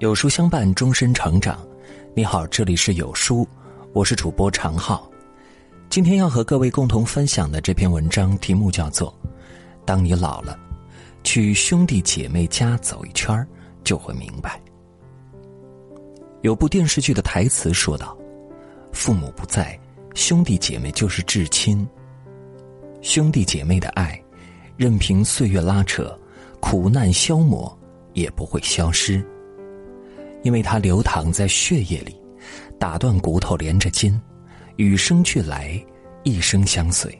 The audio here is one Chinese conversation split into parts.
有书相伴，终身成长。你好，这里是有书，我是主播常浩。今天要和各位共同分享的这篇文章题目叫做《当你老了，去兄弟姐妹家走一圈就会明白》。有部电视剧的台词说道：“父母不在，兄弟姐妹就是至亲。兄弟姐妹的爱，任凭岁月拉扯，苦难消磨。”也不会消失，因为它流淌在血液里，打断骨头连着筋，与生俱来，一生相随。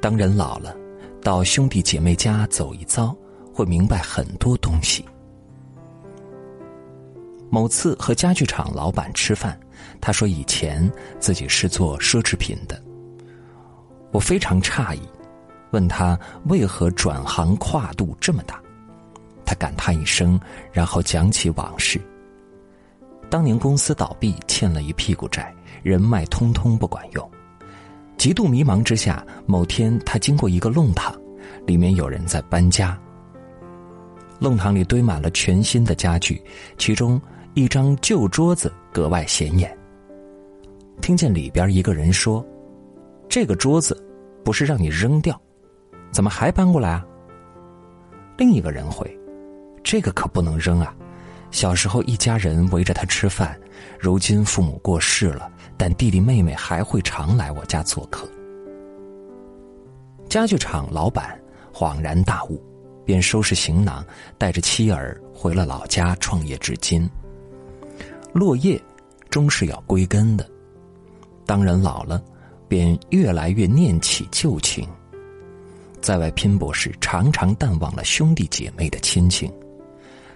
当人老了，到兄弟姐妹家走一遭，会明白很多东西。某次和家具厂老板吃饭，他说以前自己是做奢侈品的，我非常诧异，问他为何转行跨度这么大。他感叹一声，然后讲起往事。当年公司倒闭，欠了一屁股债，人脉通通不管用。极度迷茫之下，某天他经过一个弄堂，里面有人在搬家。弄堂里堆满了全新的家具，其中一张旧桌子格外显眼。听见里边一个人说：“这个桌子不是让你扔掉，怎么还搬过来啊？”另一个人回。这个可不能扔啊！小时候一家人围着他吃饭，如今父母过世了，但弟弟妹妹还会常来我家做客。家具厂老板恍然大悟，便收拾行囊，带着妻儿回了老家创业至今。落叶终是要归根的，当人老了，便越来越念起旧情，在外拼搏时常常淡忘了兄弟姐妹的亲情。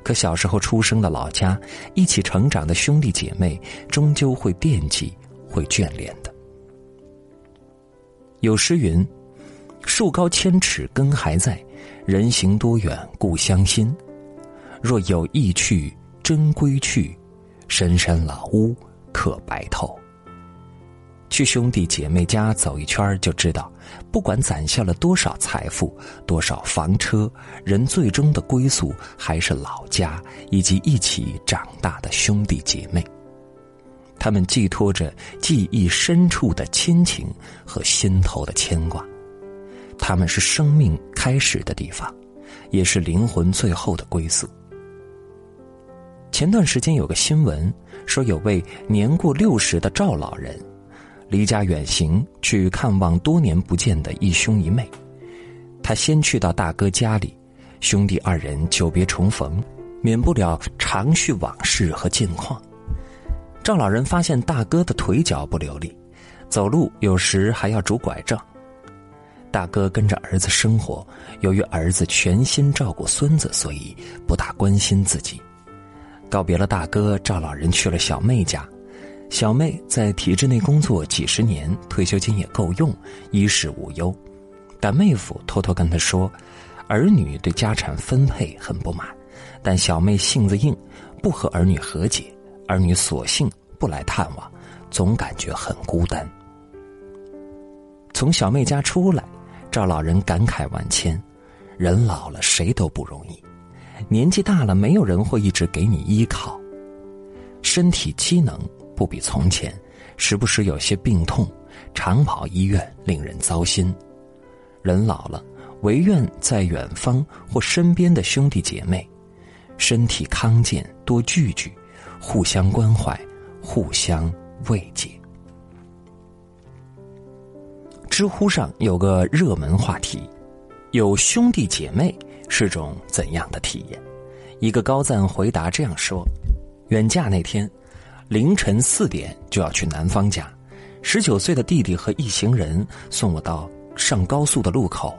可小时候出生的老家，一起成长的兄弟姐妹，终究会惦记，会眷恋的。有诗云：“树高千尺根还在，人行多远故乡心。若有意去，真归去，深山老屋可白头。”去兄弟姐妹家走一圈就知道，不管攒下了多少财富、多少房车，人最终的归宿还是老家以及一起长大的兄弟姐妹。他们寄托着记忆深处的亲情和心头的牵挂，他们是生命开始的地方，也是灵魂最后的归宿。前段时间有个新闻说，有位年过六十的赵老人。离家远行去看望多年不见的一兄一妹，他先去到大哥家里，兄弟二人久别重逢，免不了长叙往事和近况。赵老人发现大哥的腿脚不流利，走路有时还要拄拐杖。大哥跟着儿子生活，由于儿子全心照顾孙子，所以不大关心自己。告别了大哥，赵老人去了小妹家。小妹在体制内工作几十年，退休金也够用，衣食无忧。但妹夫偷偷跟她说，儿女对家产分配很不满，但小妹性子硬，不和儿女和解，儿女索性不来探望，总感觉很孤单。从小妹家出来，赵老人感慨万千：人老了谁都不容易，年纪大了没有人会一直给你依靠，身体机能。不比从前，时不时有些病痛，常跑医院，令人糟心。人老了，唯愿在远方或身边的兄弟姐妹，身体康健，多聚聚，互相关怀，互相慰藉。知乎上有个热门话题：有兄弟姐妹是种怎样的体验？一个高赞回答这样说：远嫁那天。凌晨四点就要去男方家，十九岁的弟弟和一行人送我到上高速的路口，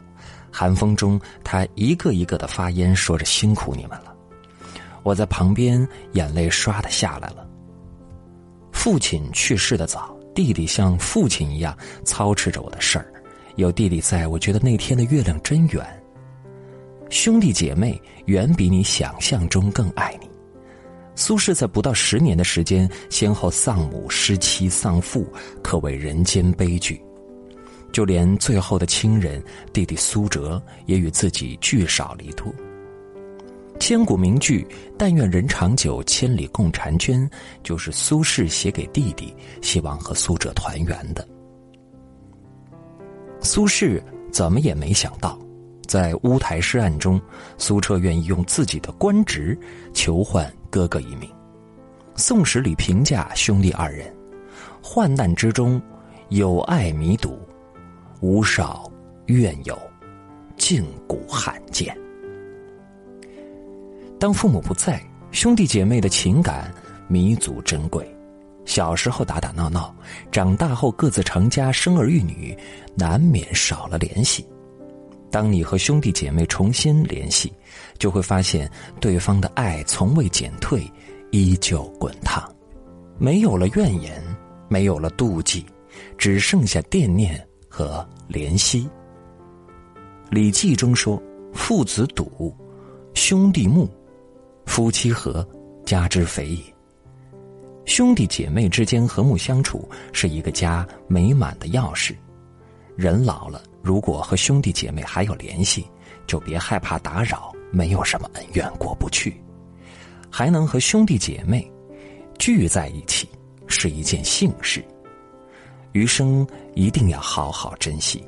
寒风中他一个一个的发烟，说着辛苦你们了。我在旁边眼泪唰的下来了。父亲去世的早，弟弟像父亲一样操持着我的事儿，有弟弟在，我觉得那天的月亮真圆。兄弟姐妹远比你想象中更爱你。苏轼在不到十年的时间，先后丧母失妻丧父，可谓人间悲剧。就连最后的亲人弟弟苏辙，也与自己聚少离多。千古名句“但愿人长久，千里共婵娟”就是苏轼写给弟弟，希望和苏辙团圆的。苏轼怎么也没想到，在乌台诗案中，苏澈愿意用自己的官职求换哥哥一命。《宋史》里评价兄弟二人：患难之中，有爱弥笃，无少怨尤，敬古罕见。当父母不在，兄弟姐妹的情感弥足珍贵。小时候打打闹闹，长大后各自成家生儿育女，难免少了联系。当你和兄弟姐妹重新联系，就会发现对方的爱从未减退，依旧滚烫，没有了怨言，没有了妒忌，只剩下惦念和怜惜。《礼记》中说：“父子笃，兄弟睦。”夫妻和，家之肥也。兄弟姐妹之间和睦相处，是一个家美满的钥匙。人老了，如果和兄弟姐妹还有联系，就别害怕打扰，没有什么恩怨过不去，还能和兄弟姐妹聚在一起，是一件幸事。余生一定要好好珍惜。